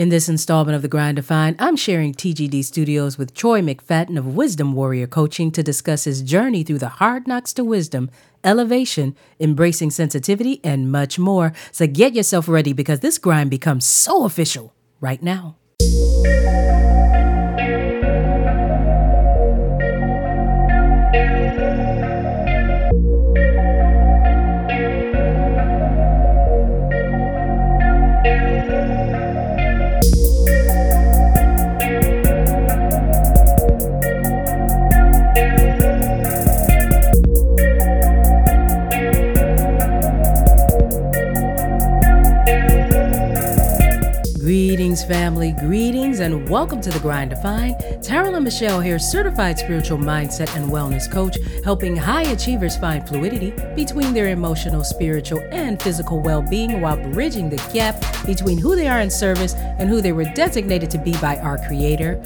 In this installment of The Grind Defined, I'm sharing TGD Studios with Troy McFadden of Wisdom Warrior Coaching to discuss his journey through the hard knocks to wisdom, elevation, embracing sensitivity, and much more. So get yourself ready because this grind becomes so official right now. Family. Greetings, and welcome to the Grind to Defined. Tarala Michelle here, certified spiritual mindset and wellness coach, helping high achievers find fluidity between their emotional, spiritual, and physical well being while bridging the gap between who they are in service and who they were designated to be by our Creator.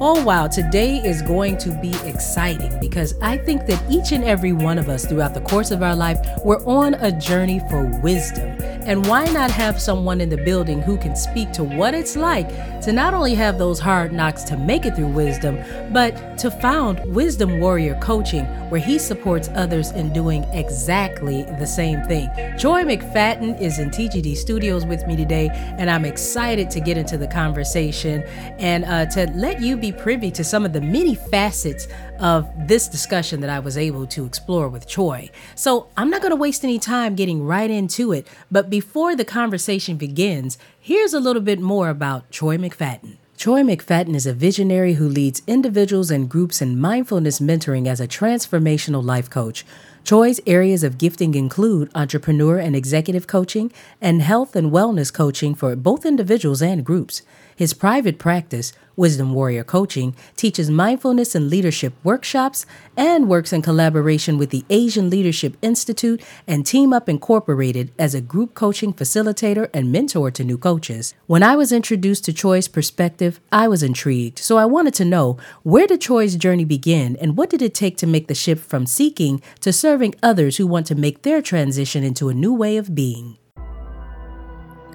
Oh, wow. Today is going to be exciting because I think that each and every one of us throughout the course of our life, we're on a journey for wisdom. And why not have someone in the building who can speak to what it's like to not only have those hard knocks to make it through wisdom, but to found Wisdom Warrior Coaching, where he supports others in doing exactly the same thing. Troy McFadden is in TGD Studios with me today, and I'm excited to get into the conversation and uh, to let you be privy to some of the many facets of this discussion that I was able to explore with Troy. So I'm not going to waste any time getting right into it, but before the conversation begins, here's a little bit more about Troy McFadden. Troy McFadden is a visionary who leads individuals and groups in mindfulness mentoring as a transformational life coach. Troy's areas of gifting include entrepreneur and executive coaching and health and wellness coaching for both individuals and groups. His private practice, Wisdom Warrior Coaching, teaches mindfulness and leadership workshops and works in collaboration with the Asian Leadership Institute and Team Up Incorporated as a group coaching facilitator and mentor to new coaches. When I was introduced to Troy's perspective, I was intrigued, so I wanted to know where did Troy's journey begin and what did it take to make the shift from seeking to serving others who want to make their transition into a new way of being.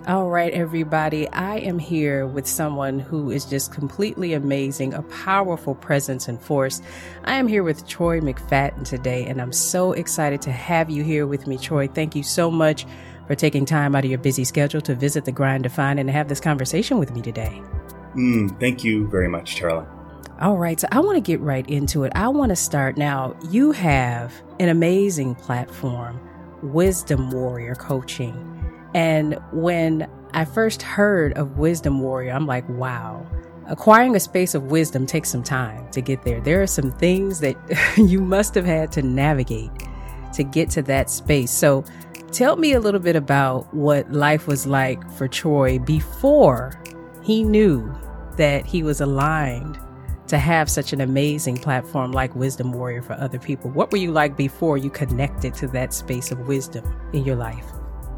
All right, everybody. I am here with someone who is just completely amazing, a powerful presence and force. I am here with Troy McFadden today, and I'm so excited to have you here with me, Troy. Thank you so much for taking time out of your busy schedule to visit the Grind Defined and have this conversation with me today. Mm, thank you very much, Tarla. All right, so I want to get right into it. I want to start now. You have an amazing platform, Wisdom Warrior Coaching. And when I first heard of Wisdom Warrior, I'm like, wow. Acquiring a space of wisdom takes some time to get there. There are some things that you must have had to navigate to get to that space. So, tell me a little bit about what life was like for Troy before he knew that he was aligned to have such an amazing platform like Wisdom Warrior for other people. What were you like before you connected to that space of wisdom in your life?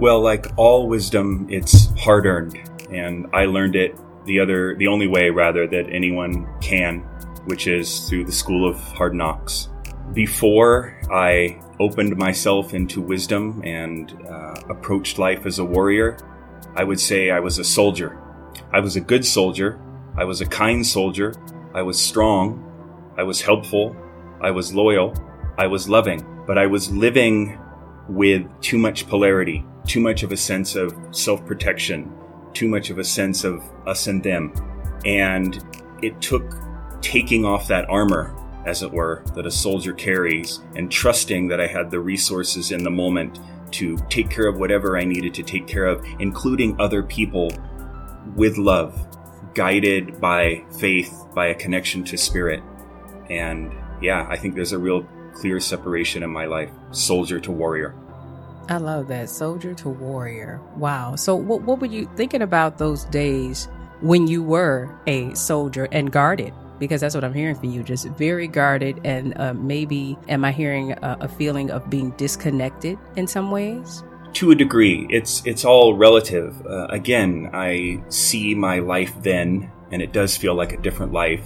Well, like all wisdom, it's hard earned, and I learned it the other, the only way rather that anyone can, which is through the school of hard knocks. Before I opened myself into wisdom and uh, approached life as a warrior, I would say I was a soldier. I was a good soldier. I was a kind soldier. I was strong. I was helpful. I was loyal. I was loving. But I was living with too much polarity too much of a sense of self protection, too much of a sense of us and them. And it took taking off that armor, as it were, that a soldier carries and trusting that I had the resources in the moment to take care of whatever I needed to take care of, including other people with love, guided by faith, by a connection to spirit. And yeah, I think there's a real clear separation in my life soldier to warrior. I love that. Soldier to warrior. Wow. So, what, what were you thinking about those days when you were a soldier and guarded? Because that's what I'm hearing from you. Just very guarded, and uh, maybe am I hearing a, a feeling of being disconnected in some ways? To a degree, it's it's all relative. Uh, again, I see my life then, and it does feel like a different life,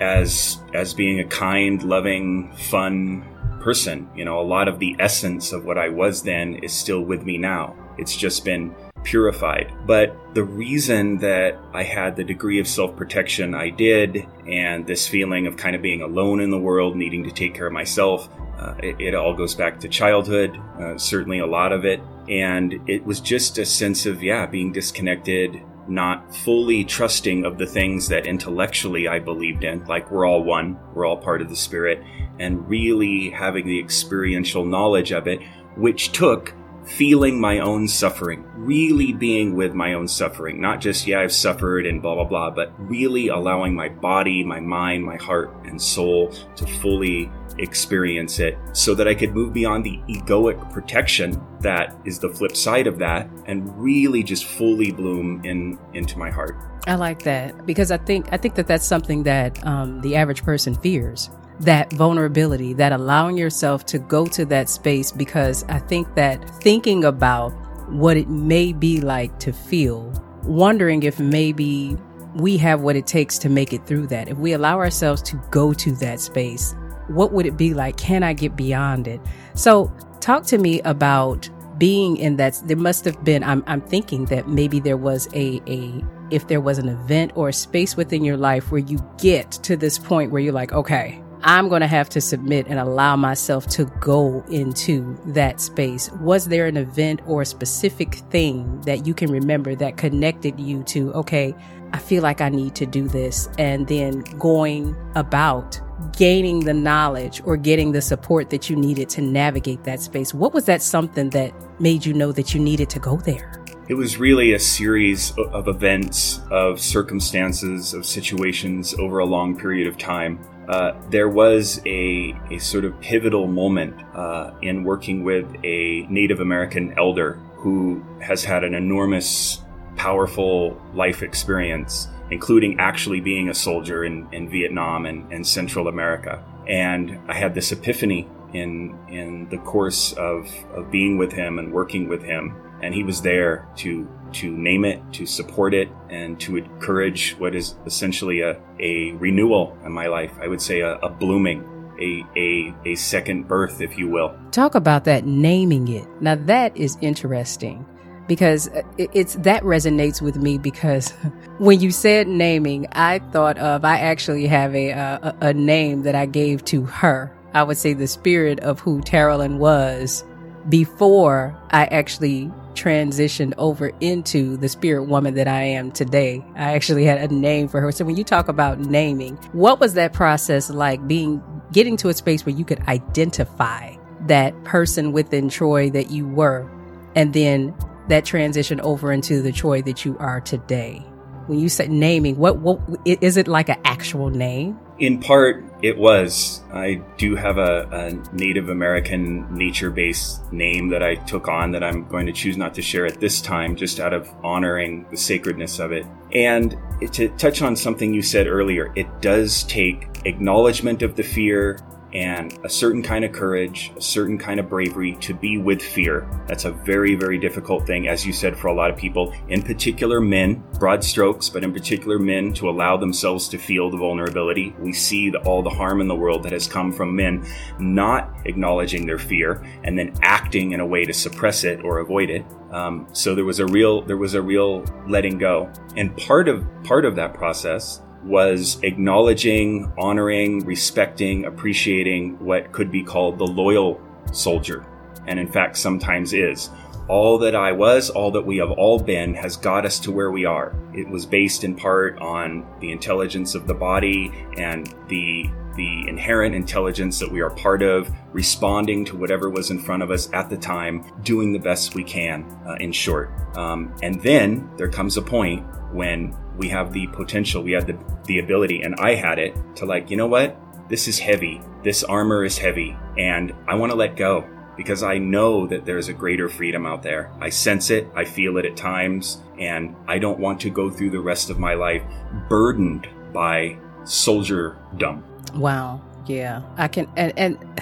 as as being a kind, loving, fun, person. You know, a lot of the essence of what I was then is still with me now. It's just been purified. But the reason that I had the degree of self protection I did, and this feeling of kind of being alone in the world, needing to take care of myself, uh, it, it, all goes back to childhood, uh, certainly a lot of it. And it was just a sense of, yeah, being disconnected, not fully trusting of the things that intellectually I believed in, like we're all one, we're all part of the spirit, and really having the experiential knowledge of it, which took feeling my own suffering, really being with my own suffering, not just, yeah, I've suffered and blah, blah, blah, but really allowing my body, my mind, my heart, and soul to fully experience it so that I could move beyond the egoic protection that is the flip side of that and really just fully bloom in into my heart. I like that because I think I think that that's something that um, the average person fears that vulnerability, that allowing yourself to go to that space because I think that thinking about what it may be like to feel, wondering if maybe we have what it takes to make it through that. If we allow ourselves to go to that space, what would it be like? Can I get beyond it? So, talk to me about being in that. There must have been, I'm, I'm thinking that maybe there was a, a, if there was an event or a space within your life where you get to this point where you're like, okay, I'm going to have to submit and allow myself to go into that space. Was there an event or a specific thing that you can remember that connected you to, okay, I feel like I need to do this, and then going about gaining the knowledge or getting the support that you needed to navigate that space? What was that something that made you know that you needed to go there? It was really a series of events, of circumstances, of situations over a long period of time uh, there was a, a sort of pivotal moment uh, in working with a Native American elder who has had an enormous, powerful life experience, including actually being a soldier in, in Vietnam and, and Central America. And I had this epiphany in in the course of, of being with him and working with him and he was there to to name it, to support it, and to encourage what is essentially a, a renewal in my life. I would say a, a blooming, a, a, a second birth, if you will. Talk about that naming it. Now that is interesting because it's that resonates with me because when you said naming, I thought of I actually have a, a, a name that I gave to her. I would say the spirit of who Tarolyn was before I actually transitioned over into the spirit woman that I am today. I actually had a name for her. So when you talk about naming, what was that process like being getting to a space where you could identify that person within Troy that you were and then that transition over into the Troy that you are today? When you said naming, what what is it like an actual name? In part, it was. I do have a, a Native American nature based name that I took on that I'm going to choose not to share at this time, just out of honoring the sacredness of it. And to touch on something you said earlier, it does take acknowledgement of the fear and a certain kind of courage, a certain kind of bravery to be with fear. That's a very, very difficult thing, as you said, for a lot of people, in particular men, broad strokes, but in particular men, to allow themselves to feel the vulnerability. We see the, all the harm in the world that has come from men not acknowledging their fear and then acting in a way to suppress it or avoid it. Um, so there was a real, there was a real letting go, and part of part of that process was acknowledging, honoring, respecting, appreciating what could be called the loyal soldier, and in fact sometimes is. All that I was, all that we have all been, has got us to where we are. It was based in part on the intelligence of the body and the the inherent intelligence that we are part of, responding to whatever was in front of us at the time, doing the best we can, uh, in short. Um, and then there comes a point when we have the potential, we have the, the ability, and I had it to like, you know what? This is heavy. This armor is heavy, and I want to let go because I know that there's a greater freedom out there. I sense it, I feel it at times, and I don't want to go through the rest of my life burdened by soldier soldierdom. Wow. Yeah. I can, and, and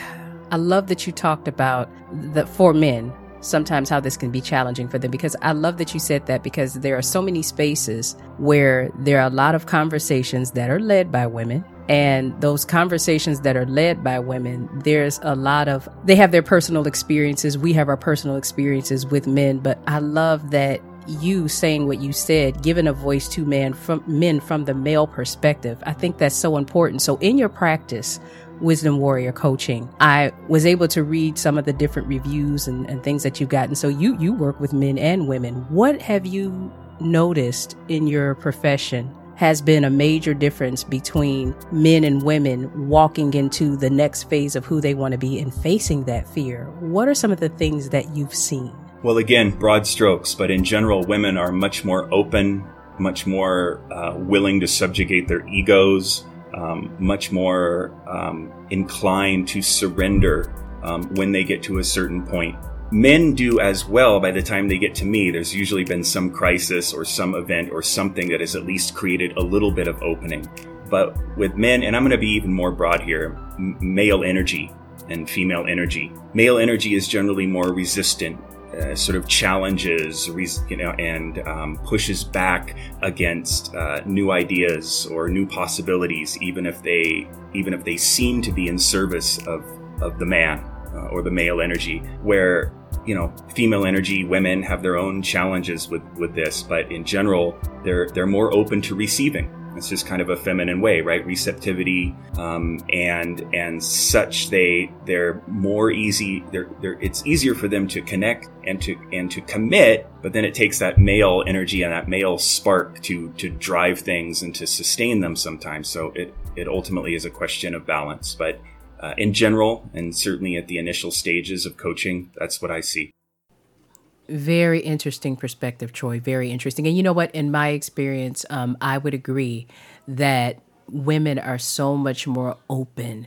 I love that you talked about the for men sometimes how this can be challenging for them because I love that you said that because there are so many spaces where there are a lot of conversations that are led by women. And those conversations that are led by women, there's a lot of, they have their personal experiences. We have our personal experiences with men, but I love that you saying what you said, giving a voice to men from men from the male perspective. I think that's so important. So in your practice, Wisdom Warrior coaching, I was able to read some of the different reviews and, and things that you've gotten. So you you work with men and women. What have you noticed in your profession has been a major difference between men and women walking into the next phase of who they want to be and facing that fear. What are some of the things that you've seen? Well, again, broad strokes, but in general, women are much more open, much more uh, willing to subjugate their egos, um, much more um, inclined to surrender um, when they get to a certain point. Men do as well by the time they get to me. There's usually been some crisis or some event or something that has at least created a little bit of opening. But with men, and I'm going to be even more broad here, male energy and female energy. Male energy is generally more resistant uh, sort of challenges, you know, and um, pushes back against uh, new ideas or new possibilities, even if they even if they seem to be in service of of the man uh, or the male energy. Where you know, female energy, women have their own challenges with with this, but in general, they're they're more open to receiving it's just kind of a feminine way, right? Receptivity um, and and such. They they're more easy. They're, they're it's easier for them to connect and to and to commit. But then it takes that male energy and that male spark to to drive things and to sustain them sometimes. So it it ultimately is a question of balance. But uh, in general, and certainly at the initial stages of coaching, that's what I see. Very interesting perspective, Troy. Very interesting. And you know what? In my experience, um, I would agree that women are so much more open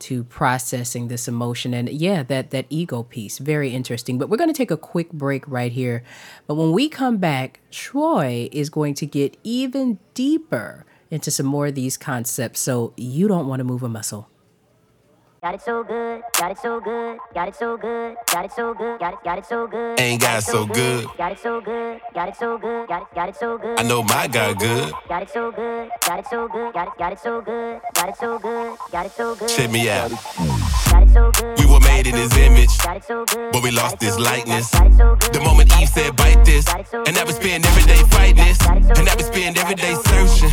to processing this emotion and yeah that that ego piece very interesting but we're going to take a quick break right here but when we come back troy is going to get even deeper into some more of these concepts so you don't want to move a muscle Got it so good, got it so good, got it so good, got it so good, got it, got it so good. Ain't got it so good. Got it so good, got it so good, got it, got it so good. I know my God good. Got it so good, got it so good, got it, got it so good, got it so good, got it so good. Check me out. Were made in his image, but we lost his likeness. The moment Eve said, bite this, and that we spend every day fighting this, and that we spend every day searching,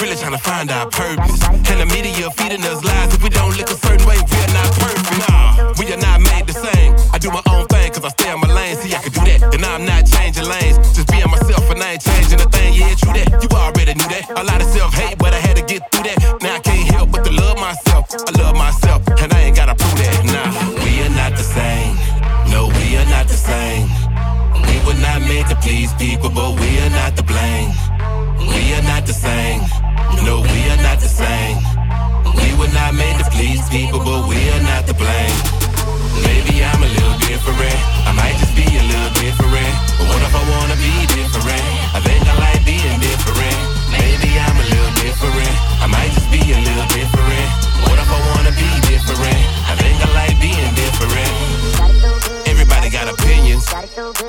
really trying to find our purpose. And the media feeding us lies if we don't look a certain way we're not perfect. Nah, we are not made the same. I do my own thing cause I stay in my lane. See, I can do that. And I'm not changing lanes. Just being myself and I ain't changing a thing. Yeah, true that. You already knew that. A lot of self hate, but I had to get through that. Now I can't help but to love myself. I love myself, and I same. We were not made to please people, but we are not to blame. We are not the same. No, we are not the same. We were not made to please people, but we are not to blame. Maybe I'm a little different. I might just be a little different. But what if I wanna be different?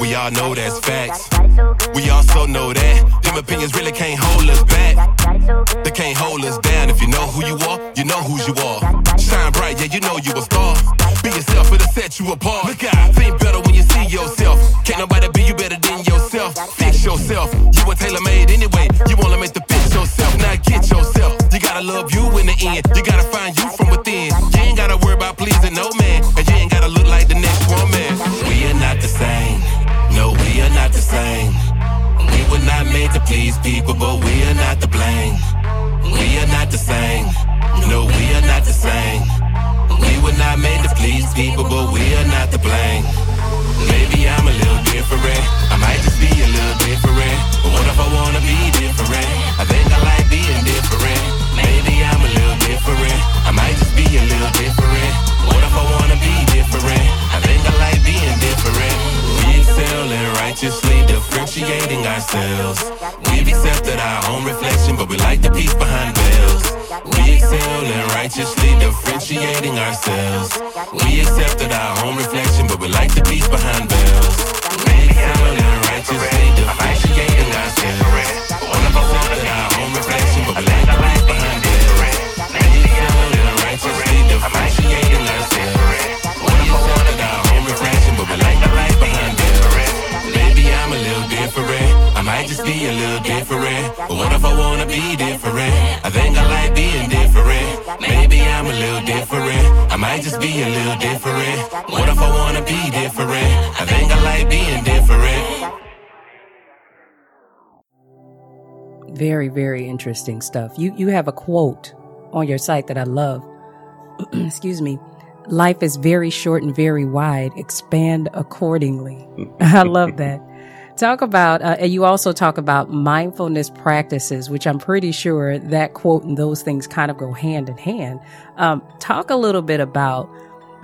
We all know that's facts. We also know that them opinions really can't hold us back. They can't hold us down. If you know who you are, you know who you are. Shine bright, yeah, you know you a star. Be yourself, it'll set you apart. Look out, think better when you see yourself. Can't nobody be you better than yourself. Fix yourself. You were tailor made anyway. You wanna make the fix yourself, now get yourself. You gotta love you in the end. You gotta people, but we are not the blame. We are not the same. No, we are not the same. We were not made to please people, but we are not the blame. Maybe I'm a little different. I might just be a little different. But what if I wanna be different? Ourselves. We've accepted our own reflection, but we like the peace behind veils. We excel in righteously differentiating ourselves. We accepted our own reflection, but we like the peace behind veils. We excel in righteously differentiating ourselves. We accepted our own reflection, wanna be different. I think I like being different. Maybe I'm a little different. I might just be a little different. What if I wanna be different? I think I like being different. Very, very interesting stuff. You you have a quote on your site that I love. Excuse me. Life is very short and very wide. Expand accordingly. I love that. Talk about, uh, and you also talk about mindfulness practices, which I'm pretty sure that quote and those things kind of go hand in hand. Um, talk a little bit about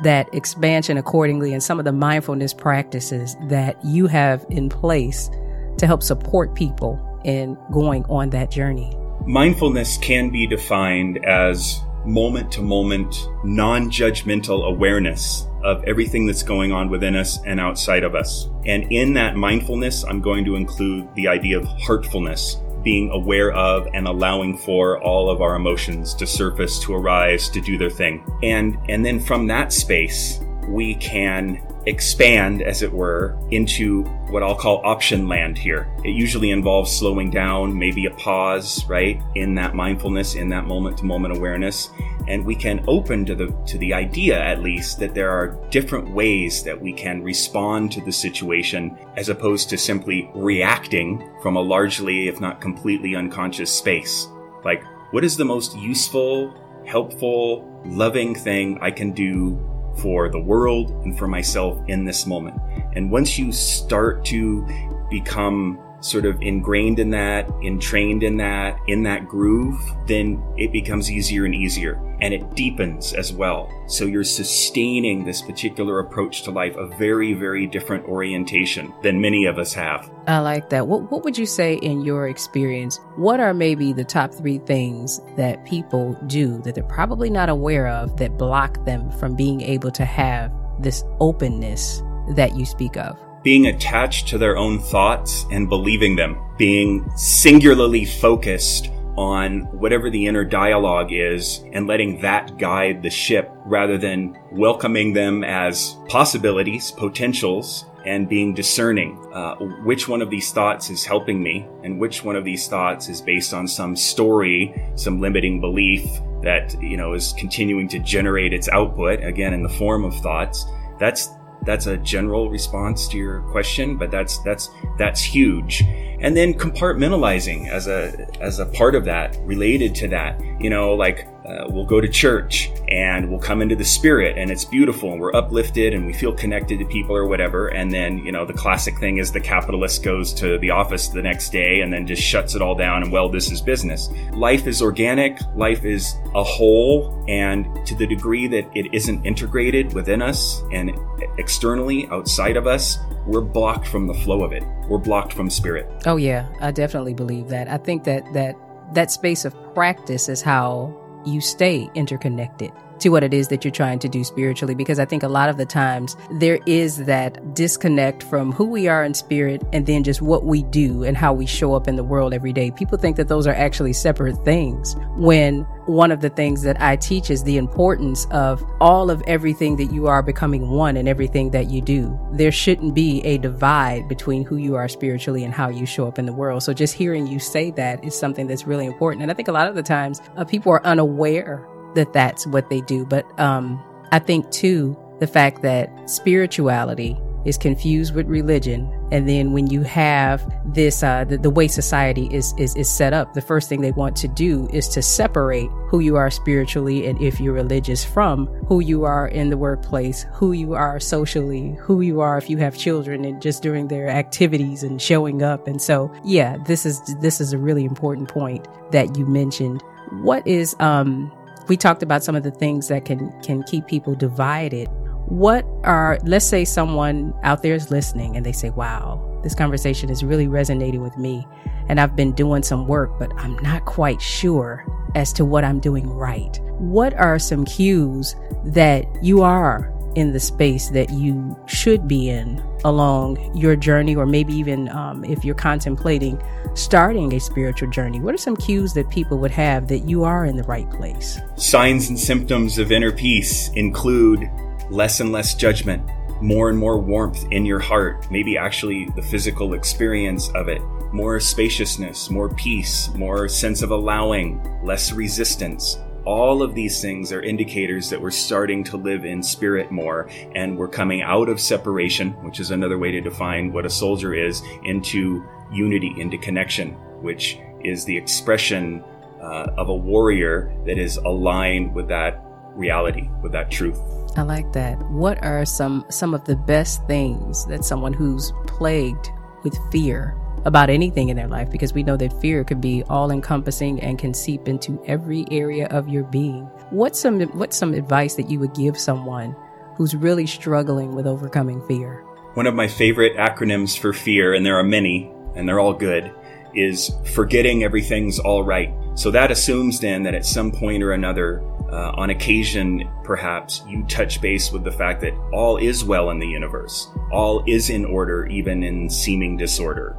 that expansion accordingly and some of the mindfulness practices that you have in place to help support people in going on that journey. Mindfulness can be defined as moment to moment, non judgmental awareness of everything that's going on within us and outside of us. And in that mindfulness, I'm going to include the idea of heartfulness, being aware of and allowing for all of our emotions to surface, to arise, to do their thing. And, and then from that space, we can expand, as it were, into what I'll call option land here. It usually involves slowing down, maybe a pause, right? In that mindfulness, in that moment to moment awareness. And we can open to the, to the idea, at least, that there are different ways that we can respond to the situation as opposed to simply reacting from a largely, if not completely unconscious space. Like, what is the most useful, helpful, loving thing I can do for the world and for myself in this moment. And once you start to become sort of ingrained in that, entrained in that, in that groove, then it becomes easier and easier. And it deepens as well. So you're sustaining this particular approach to life, a very, very different orientation than many of us have. I like that. What, what would you say in your experience? What are maybe the top three things that people do that they're probably not aware of that block them from being able to have this openness that you speak of? Being attached to their own thoughts and believing them, being singularly focused on whatever the inner dialogue is and letting that guide the ship rather than welcoming them as possibilities, potentials, and being discerning. Uh, which one of these thoughts is helping me and which one of these thoughts is based on some story, some limiting belief that, you know, is continuing to generate its output, again, in the form of thoughts. That's that's a general response to your question, but that's that's that's huge. And then compartmentalizing as a as a part of that, related to that, you know, like uh, we'll go to church and we'll come into the spirit and it's beautiful and we're uplifted and we feel connected to people or whatever. And then, you know, the classic thing is the capitalist goes to the office the next day and then just shuts it all down and, well, this is business. Life is organic, life is a whole. And to the degree that it isn't integrated within us and externally outside of us, we're blocked from the flow of it. We're blocked from spirit. Oh, yeah, I definitely believe that. I think that that that space of practice is how you stay interconnected to what it is that you're trying to do spiritually because I think a lot of the times there is that disconnect from who we are in spirit and then just what we do and how we show up in the world every day. People think that those are actually separate things when one of the things that I teach is the importance of all of everything that you are becoming one in everything that you do. There shouldn't be a divide between who you are spiritually and how you show up in the world. So just hearing you say that is something that's really important. And I think a lot of the times uh, people are unaware that that's what they do. But um, I think too, the fact that spirituality is confused with religion. And then when you have this, uh, the, the, way society is, is, is set up, the first thing they want to do is to separate who you are spiritually and if you're religious from who you are in the workplace, who you are socially, who you are if you have children and just doing their activities and showing up. And so, yeah, this is, this is a really important point that you mentioned. What is, um, we talked about some of the things that can can keep people divided. What are let's say someone out there is listening and they say wow this conversation is really resonating with me and i've been doing some work but i'm not quite sure as to what i'm doing right. What are some cues that you are in the space that you should be in along your journey, or maybe even um, if you're contemplating starting a spiritual journey? What are some cues that people would have that you are in the right place? Signs and symptoms of inner peace include less and less judgment, more and more warmth in your heart, maybe actually the physical experience of it, more spaciousness, more peace, more sense of allowing, less resistance. All of these things are indicators that we're starting to live in spirit more and we're coming out of separation, which is another way to define what a soldier is, into unity, into connection, which is the expression uh, of a warrior that is aligned with that reality, with that truth. I like that. What are some some of the best things that someone who's plagued with fear about anything in their life because we know that fear could be all encompassing and can seep into every area of your being. What's some what's some advice that you would give someone who's really struggling with overcoming fear? One of my favorite acronyms for fear and there are many and they're all good is forgetting everything's all right. So that assumes then that at some point or another uh, on occasion, perhaps, you touch base with the fact that all is well in the universe. All is in order, even in seeming disorder.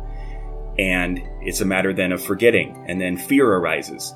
And it's a matter then of forgetting, and then fear arises.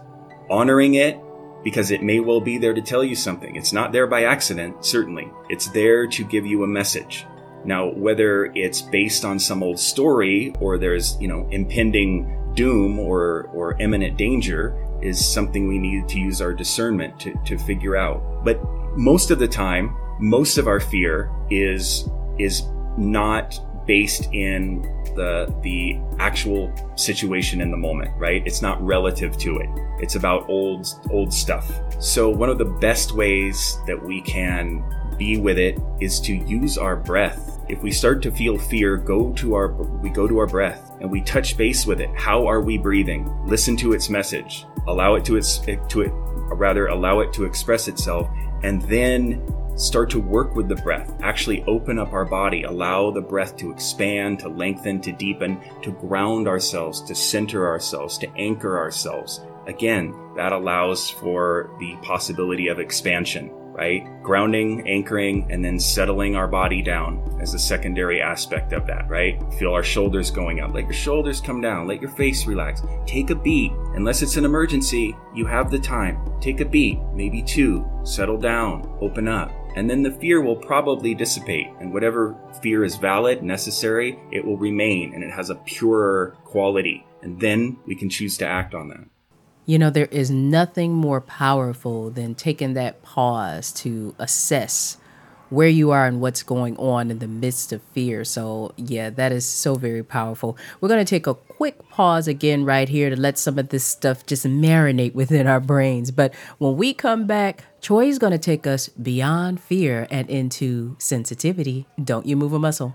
Honoring it, because it may well be there to tell you something. It's not there by accident, certainly. It's there to give you a message. Now, whether it's based on some old story or there's, you know, impending doom or, or imminent danger, is something we need to use our discernment to, to figure out. But most of the time, most of our fear is is not based in the the actual situation in the moment, right? It's not relative to it. It's about old old stuff. So one of the best ways that we can be with it is to use our breath. If we start to feel fear, go to our we go to our breath and we touch base with it. How are we breathing? Listen to its message. Allow it to its to it rather allow it to express itself and then start to work with the breath. Actually open up our body, allow the breath to expand, to lengthen, to deepen, to ground ourselves, to center ourselves, to anchor ourselves. Again, that allows for the possibility of expansion right? Grounding, anchoring, and then settling our body down as a secondary aspect of that, right? Feel our shoulders going up. Let your shoulders come down. Let your face relax. Take a beat. Unless it's an emergency, you have the time. Take a beat, maybe two. Settle down. Open up. And then the fear will probably dissipate. And whatever fear is valid, necessary, it will remain and it has a purer quality. And then we can choose to act on that. You know, there is nothing more powerful than taking that pause to assess where you are and what's going on in the midst of fear. So, yeah, that is so very powerful. We're going to take a quick pause again right here to let some of this stuff just marinate within our brains. But when we come back, Troy is going to take us beyond fear and into sensitivity. Don't you move a muscle.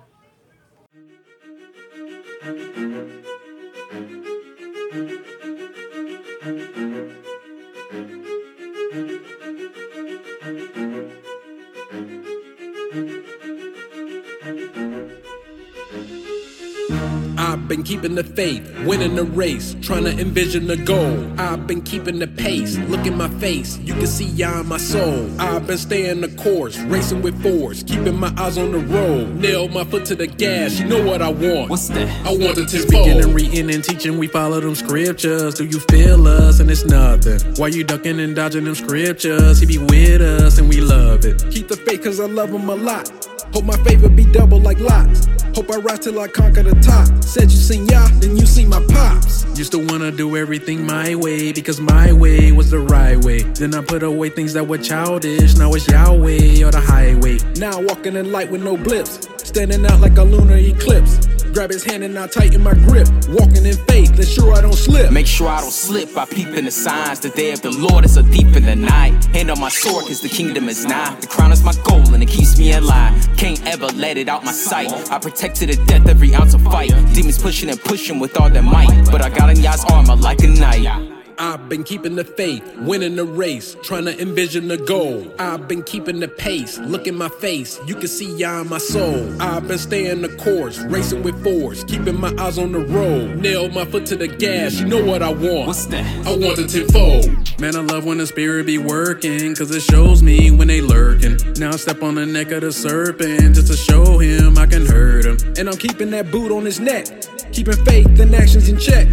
I've been keeping the faith, winning the race, trying to envision the goal. I've been keeping the pace, look in my face, you can see on my soul. I've been staying the course, racing with force, keeping my eyes on the road. Nail my foot to the gas, you know what I want. What's that? I want it to Speaking and reading and teaching, we follow them scriptures. Do you feel us? And it's nothing. Why you ducking and dodging them scriptures? He be with us and we love it. Keep the faith cause I love him a lot. Hope my favor be double like lots. Hope I rise till I conquer the top. Said you seen ya, then you seen my pops. Used to wanna do everything my way because my way was the right way. Then I put away things that were childish. Now it's Yahweh or the highway. Now walking in light with no blips. Standing out like a lunar eclipse. Grab his hand and I tighten my grip. Walking in faith, ensure I don't slip. Make sure I don't slip by peeping the signs. The day of the Lord is so deep in the night. Hand on my sword, cause the kingdom is nigh. The crown is my goal and it keeps me alive. Can't ever let it out my sight. I protect to the death every ounce of fight. Demons pushing and pushing with all their might. But I got in Yah's armor like a knight. I've been keeping the faith, winning the race, trying to envision the goal. I've been keeping the pace, look in my face, you can see Yah in my soul. I've been staying the course, racing with force, keeping my eyes on the road. Nail my foot to the gas, you know what I want. What's that? I want the tenfold. Man, I love when the spirit be working, cause it shows me when they lurking. Now I step on the neck of the serpent just to show him I can hurt him. And I'm keeping that boot on his neck, keeping faith and actions in check.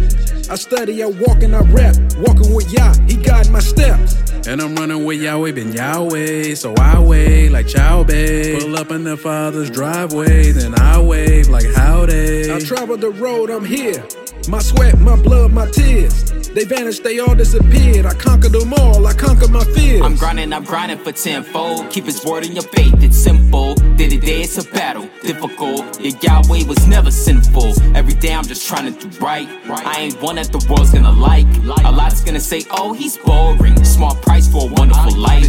I study, I walk, and I rap. Walking with Yah, he guide my steps. And I'm running with Yahweh, been Yahweh, so I wave like Chow Bay. Pull up in the father's driveway, then I wave like howdy. I travel the road, I'm here. My sweat, my blood, my tears. They vanished, they all disappeared. I conquered them all, I conquered my fears. I'm grinding, I'm grinding for tenfold. Keep his word in your faith, it's simple. Day to day, it's a battle, difficult. Your Yahweh was never sinful. Every day, I'm just trying to do right. I ain't one that the world's gonna like. A lot's gonna say, oh, he's boring. Small price for a wonderful life.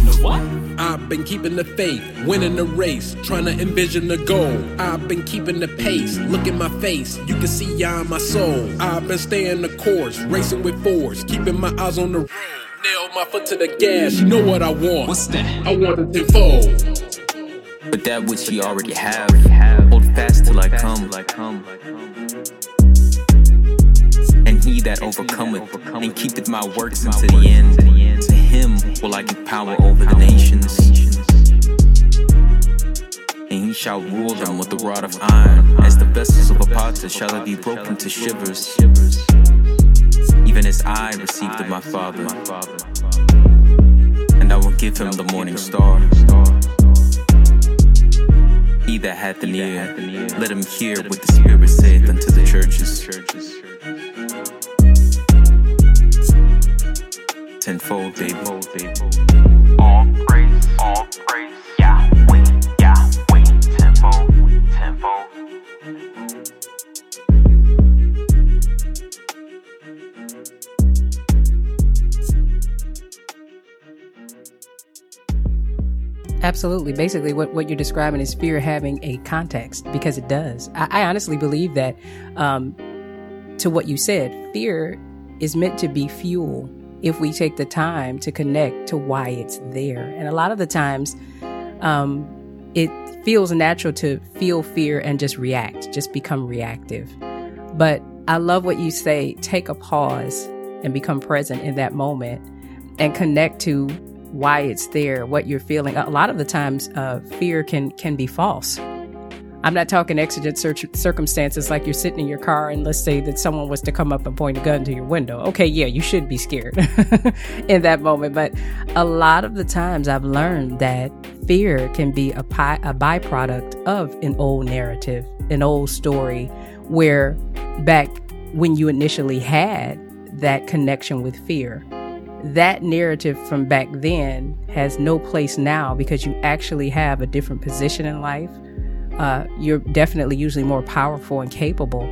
I've been keeping the faith, winning the race, trying to envision the goal. I've been keeping the pace, look in my face, you can see ya in my soul. I've been staying the course, racing with force, keeping my eyes on the road. Nail my foot to the gas, you know what I want. What's that? I want the tenfold. But that which ye already have, hold fast till I come. And he that overcometh and keepeth my works unto the end, to him will I give power over the nations. And he shall rule them with the rod of iron, as the vessels of a potter shall it be broken to shivers. Even as I received of my Father, and I will give him the morning star. He that hath an ear, let him hear what the Spirit saith unto the churches. Tenfold, baby. All praise, all praise, Yahweh, Yahweh, tenfold, tenfold. Absolutely. Basically, what, what you're describing is fear having a context because it does. I, I honestly believe that, um, to what you said, fear is meant to be fuel if we take the time to connect to why it's there. And a lot of the times, um, it feels natural to feel fear and just react, just become reactive. But I love what you say take a pause and become present in that moment and connect to why it's there, what you're feeling. A lot of the times, uh, fear can can be false. I'm not talking exigent cir- circumstances like you're sitting in your car and let's say that someone was to come up and point a gun to your window. Okay, yeah, you should be scared in that moment. But a lot of the times I've learned that fear can be a, pi- a byproduct of an old narrative, an old story where back when you initially had that connection with fear, that narrative from back then has no place now because you actually have a different position in life. Uh, you're definitely usually more powerful and capable.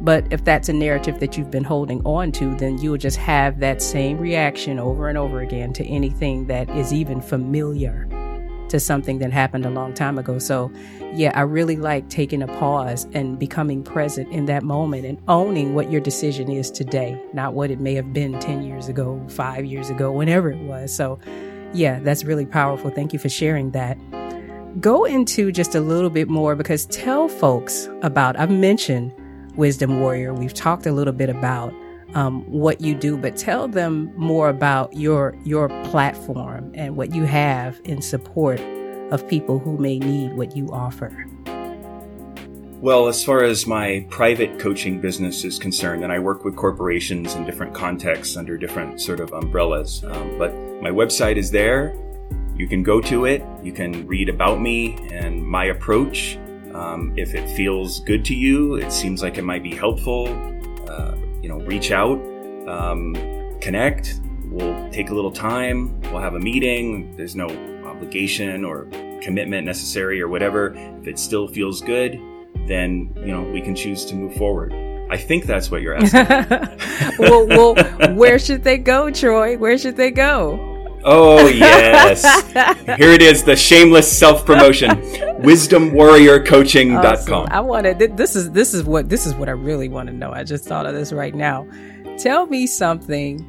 But if that's a narrative that you've been holding on to, then you will just have that same reaction over and over again to anything that is even familiar to something that happened a long time ago. So, yeah, I really like taking a pause and becoming present in that moment and owning what your decision is today, not what it may have been 10 years ago, five years ago, whenever it was. So, yeah, that's really powerful. Thank you for sharing that. Go into just a little bit more because tell folks about, I've mentioned Wisdom Warrior. We've talked a little bit about um, what you do, but tell them more about your your platform and what you have in support of people who may need what you offer. Well, as far as my private coaching business is concerned, and I work with corporations in different contexts under different sort of umbrellas, um, but my website is there. You can go to it. You can read about me and my approach. Um, if it feels good to you, it seems like it might be helpful. Uh, you know, reach out, um, connect. We'll take a little time. We'll have a meeting. There's no obligation or commitment necessary or whatever. If it still feels good, then you know we can choose to move forward. I think that's what you're asking. well, well, where should they go, Troy? Where should they go? Oh yes, here it is—the shameless self-promotion. WisdomWarriorCoaching.com. Awesome. I wanted this is this is what this is what I really want to know. I just thought of this right now. Tell me something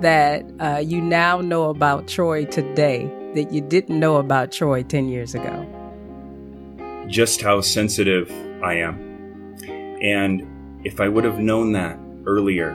that uh, you now know about Troy today that you didn't know about Troy ten years ago. Just how sensitive I am, and if I would have known that earlier,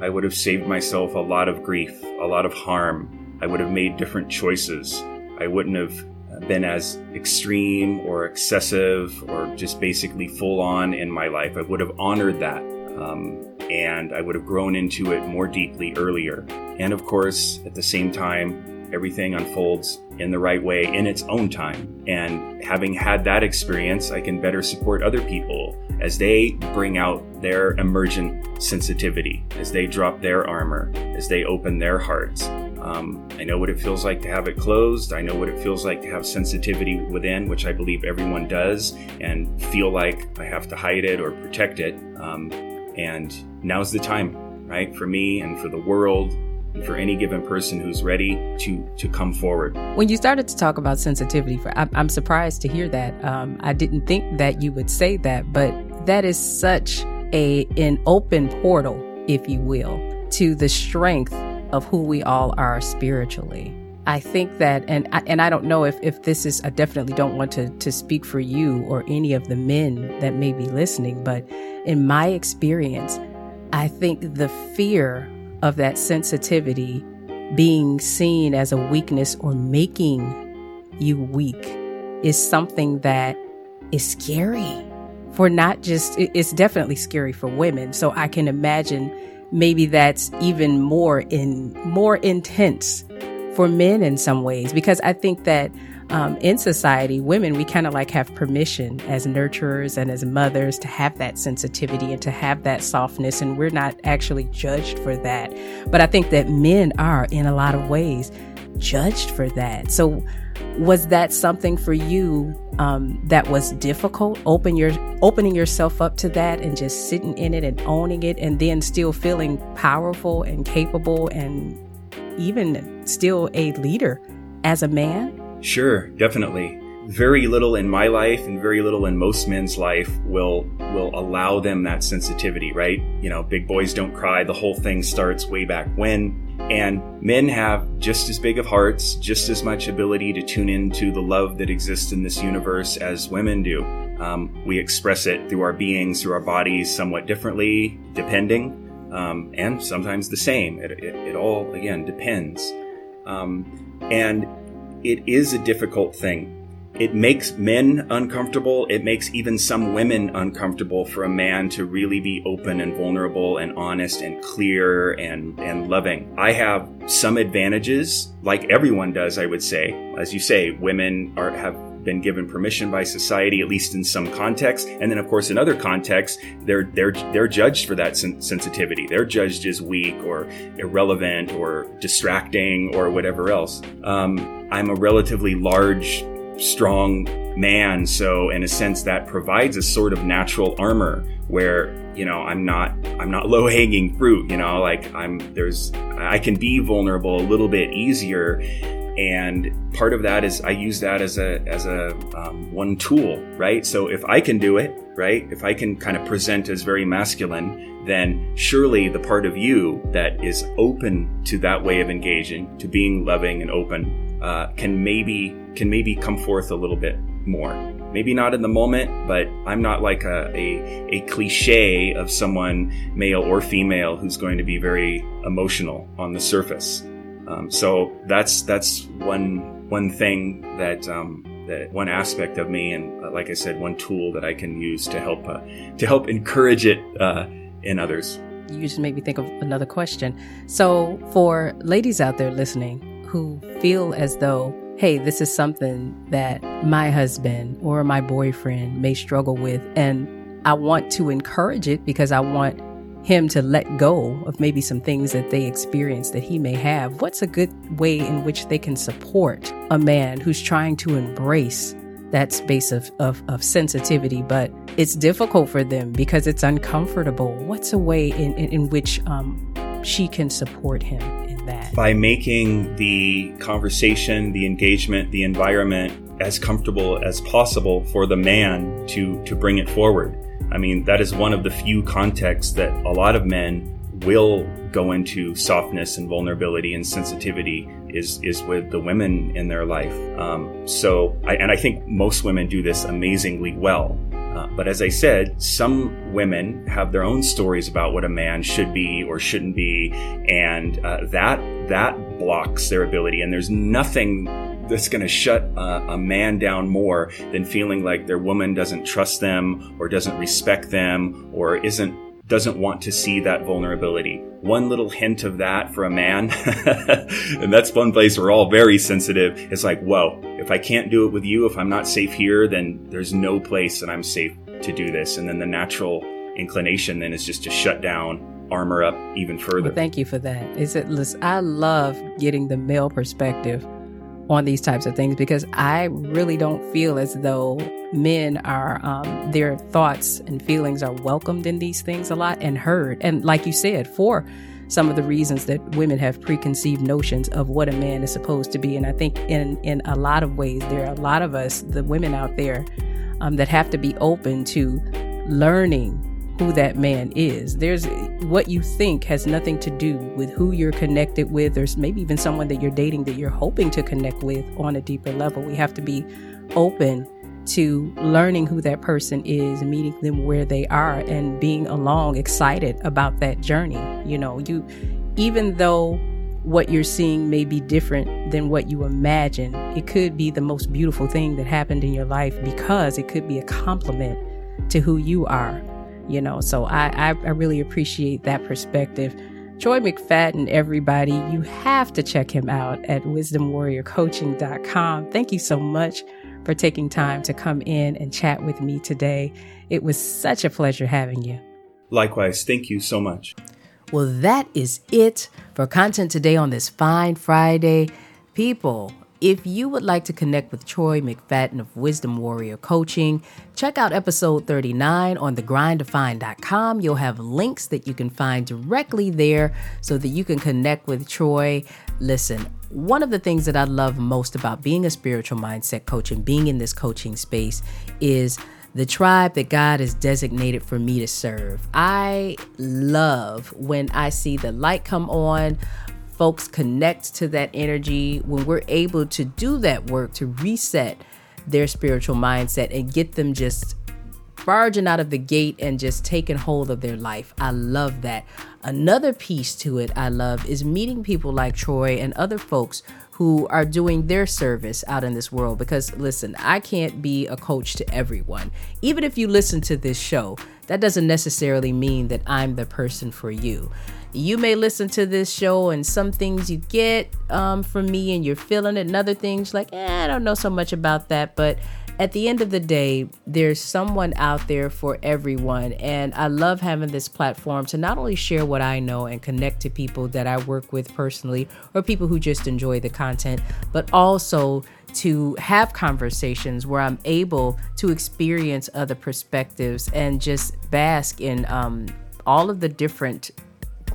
I would have saved myself a lot of grief, a lot of harm. I would have made different choices. I wouldn't have been as extreme or excessive or just basically full on in my life. I would have honored that. Um, and I would have grown into it more deeply earlier. And of course, at the same time, everything unfolds in the right way in its own time. And having had that experience, I can better support other people as they bring out their emergent sensitivity, as they drop their armor, as they open their hearts. Um, I know what it feels like to have it closed. I know what it feels like to have sensitivity within, which I believe everyone does, and feel like I have to hide it or protect it. Um, and now's the time, right, for me and for the world and for any given person who's ready to to come forward. When you started to talk about sensitivity, for I'm, I'm surprised to hear that. Um, I didn't think that you would say that, but that is such a an open portal, if you will, to the strength of who we all are spiritually. I think that, and I, and I don't know if, if this is, I definitely don't want to, to speak for you or any of the men that may be listening, but in my experience, I think the fear of that sensitivity being seen as a weakness or making you weak is something that is scary for not just, it's definitely scary for women. So I can imagine maybe that's even more in more intense for men in some ways because I think that um, in society, women, we kind of like have permission as nurturers and as mothers to have that sensitivity and to have that softness, and we're not actually judged for that. But I think that men are, in a lot of ways, judged for that. So, was that something for you um, that was difficult? Open your opening yourself up to that and just sitting in it and owning it, and then still feeling powerful and capable, and even still a leader as a man. Sure, definitely. Very little in my life and very little in most men's life will will allow them that sensitivity, right? You know, big boys don't cry. The whole thing starts way back when. And men have just as big of hearts, just as much ability to tune into the love that exists in this universe as women do. Um, we express it through our beings, through our bodies, somewhat differently, depending, um, and sometimes the same. It, it, it all, again, depends. Um, and it is a difficult thing. It makes men uncomfortable. It makes even some women uncomfortable for a man to really be open and vulnerable and honest and clear and, and loving. I have some advantages, like everyone does, I would say. As you say, women are, have been given permission by society, at least in some context. And then, of course, in other contexts, they're they're they're judged for that sen- sensitivity. They're judged as weak or irrelevant or distracting or whatever else. Um, I'm a relatively large, strong man, so in a sense, that provides a sort of natural armor where you know i'm not i'm not low hanging fruit you know like i'm there's i can be vulnerable a little bit easier. And part of that is I use that as a as a um, one tool, right? So if I can do it, right, if I can kind of present as very masculine, then surely the part of you that is open to that way of engaging, to being loving and open, uh, can maybe can maybe come forth a little bit more. Maybe not in the moment, but I'm not like a, a, a cliche of someone, male or female, who's going to be very emotional on the surface. Um, so that's that's one one thing that um, that one aspect of me, and uh, like I said, one tool that I can use to help uh, to help encourage it uh, in others. You just made me think of another question. So for ladies out there listening who feel as though hey, this is something that my husband or my boyfriend may struggle with. And I want to encourage it because I want him to let go of maybe some things that they experience that he may have, what's a good way in which they can support a man who's trying to embrace that space of, of, of sensitivity, but it's difficult for them because it's uncomfortable? What's a way in, in, in which um, she can support him that? By making the conversation, the engagement, the environment as comfortable as possible for the man to, to bring it forward I mean, that is one of the few contexts that a lot of men will go into softness and vulnerability and sensitivity is is with the women in their life. Um, so, I, and I think most women do this amazingly well. Uh, but as I said, some women have their own stories about what a man should be or shouldn't be, and uh, that that blocks their ability. And there's nothing that's going to shut a, a, man down more than feeling like their woman doesn't trust them or doesn't respect them or isn't doesn't want to see that vulnerability. One little hint of that for a man, and that's one place we're all very sensitive. It's like, whoa, if I can't do it with you, if I'm not safe here, then there's no place that I'm safe to do this. And then the natural inclination then is just to shut down, armor up even further. Well, thank you for that. Is it? Listen, I love getting the male perspective on these types of things because I really don't feel as though men are um, their thoughts and feelings are welcomed in these things a lot and heard. And like you said, for some of the reasons that women have preconceived notions of what a man is supposed to be. And I think in in a lot of ways, there are a lot of us, the women out there, um, that have to be open to learning who that man is. There's what you think has nothing to do with who you're connected with, or maybe even someone that you're dating that you're hoping to connect with on a deeper level. We have to be open to learning who that person is, meeting them where they are, and being along excited about that journey. You know, you, even though what you're seeing may be different than what you imagine, it could be the most beautiful thing that happened in your life because it could be a complement to who you are you know so I, I, I really appreciate that perspective. Troy mcfadden everybody you have to check him out at wisdomwarriorcoaching.com thank you so much for taking time to come in and chat with me today. It was such a pleasure having you. Likewise thank you so much. Well that is it for content today on this fine friday. People if you would like to connect with Troy McFadden of Wisdom Warrior Coaching, check out episode 39 on thegrinddefined.com. You'll have links that you can find directly there so that you can connect with Troy. Listen, one of the things that I love most about being a spiritual mindset coach and being in this coaching space is the tribe that God has designated for me to serve. I love when I see the light come on folks connect to that energy, when we're able to do that work to reset their spiritual mindset and get them just barging out of the gate and just taking hold of their life. I love that. Another piece to it I love is meeting people like Troy and other folks who are doing their service out in this world. Because listen, I can't be a coach to everyone. Even if you listen to this show, that doesn't necessarily mean that I'm the person for you you may listen to this show and some things you get um, from me and you're feeling it and other things like eh, i don't know so much about that. But at the end of the day there's someone out there for everyone. And i love having this platform to not only share what i know and connect to people that i work with personally or people who just enjoy the content but also to have conversations where I'm able to experience other perspectives and just bask in um, all of the different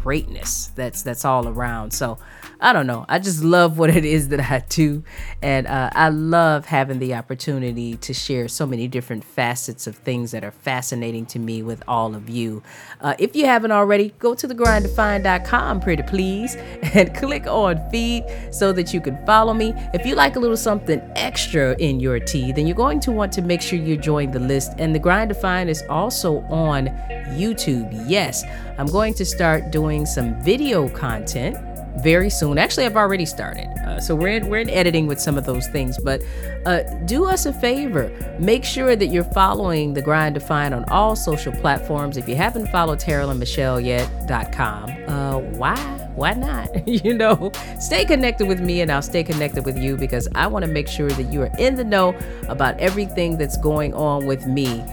greatness that's that's all around. So I don't know. I just love what it is that I do, and uh, I love having the opportunity to share so many different facets of things that are fascinating to me with all of you. Uh, if you haven't already, go to thegrinddefined.com, pretty please, and click on feed so that you can follow me. If you like a little something extra in your tea, then you're going to want to make sure you join the list. And the Grind Defined is also on YouTube. Yes, I'm going to start doing some video content very soon. Actually, I've already started. Uh, so we're in, we're in editing with some of those things. But uh, do us a favor. Make sure that you're following the Grind Defined on all social platforms. If you haven't followed Terrell and Michelle yet.com, uh, why? Why not? you know, stay connected with me and I'll stay connected with you because I want to make sure that you are in the know about everything that's going on with me.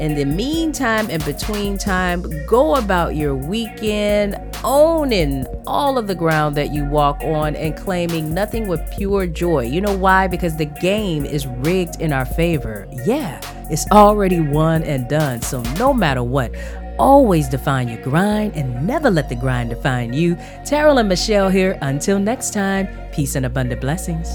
In the meantime, in between time, go about your weekend owning all of the ground that you walk on and claiming nothing with pure joy. You know why? Because the game is rigged in our favor. Yeah, it's already won and done. So no matter what, always define your grind and never let the grind define you. Terrell and Michelle here. Until next time, peace and abundant blessings.